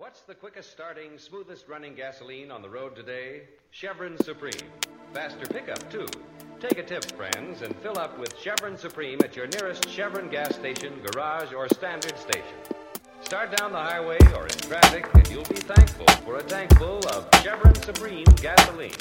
What's the quickest starting, smoothest running gasoline on the road today? Chevron Supreme. Faster pickup, too. Take a tip, friends, and fill up with Chevron Supreme at your nearest Chevron gas station, garage, or standard station. Start down the highway or in traffic, and you'll be thankful for a tank full of Chevron Supreme gasoline.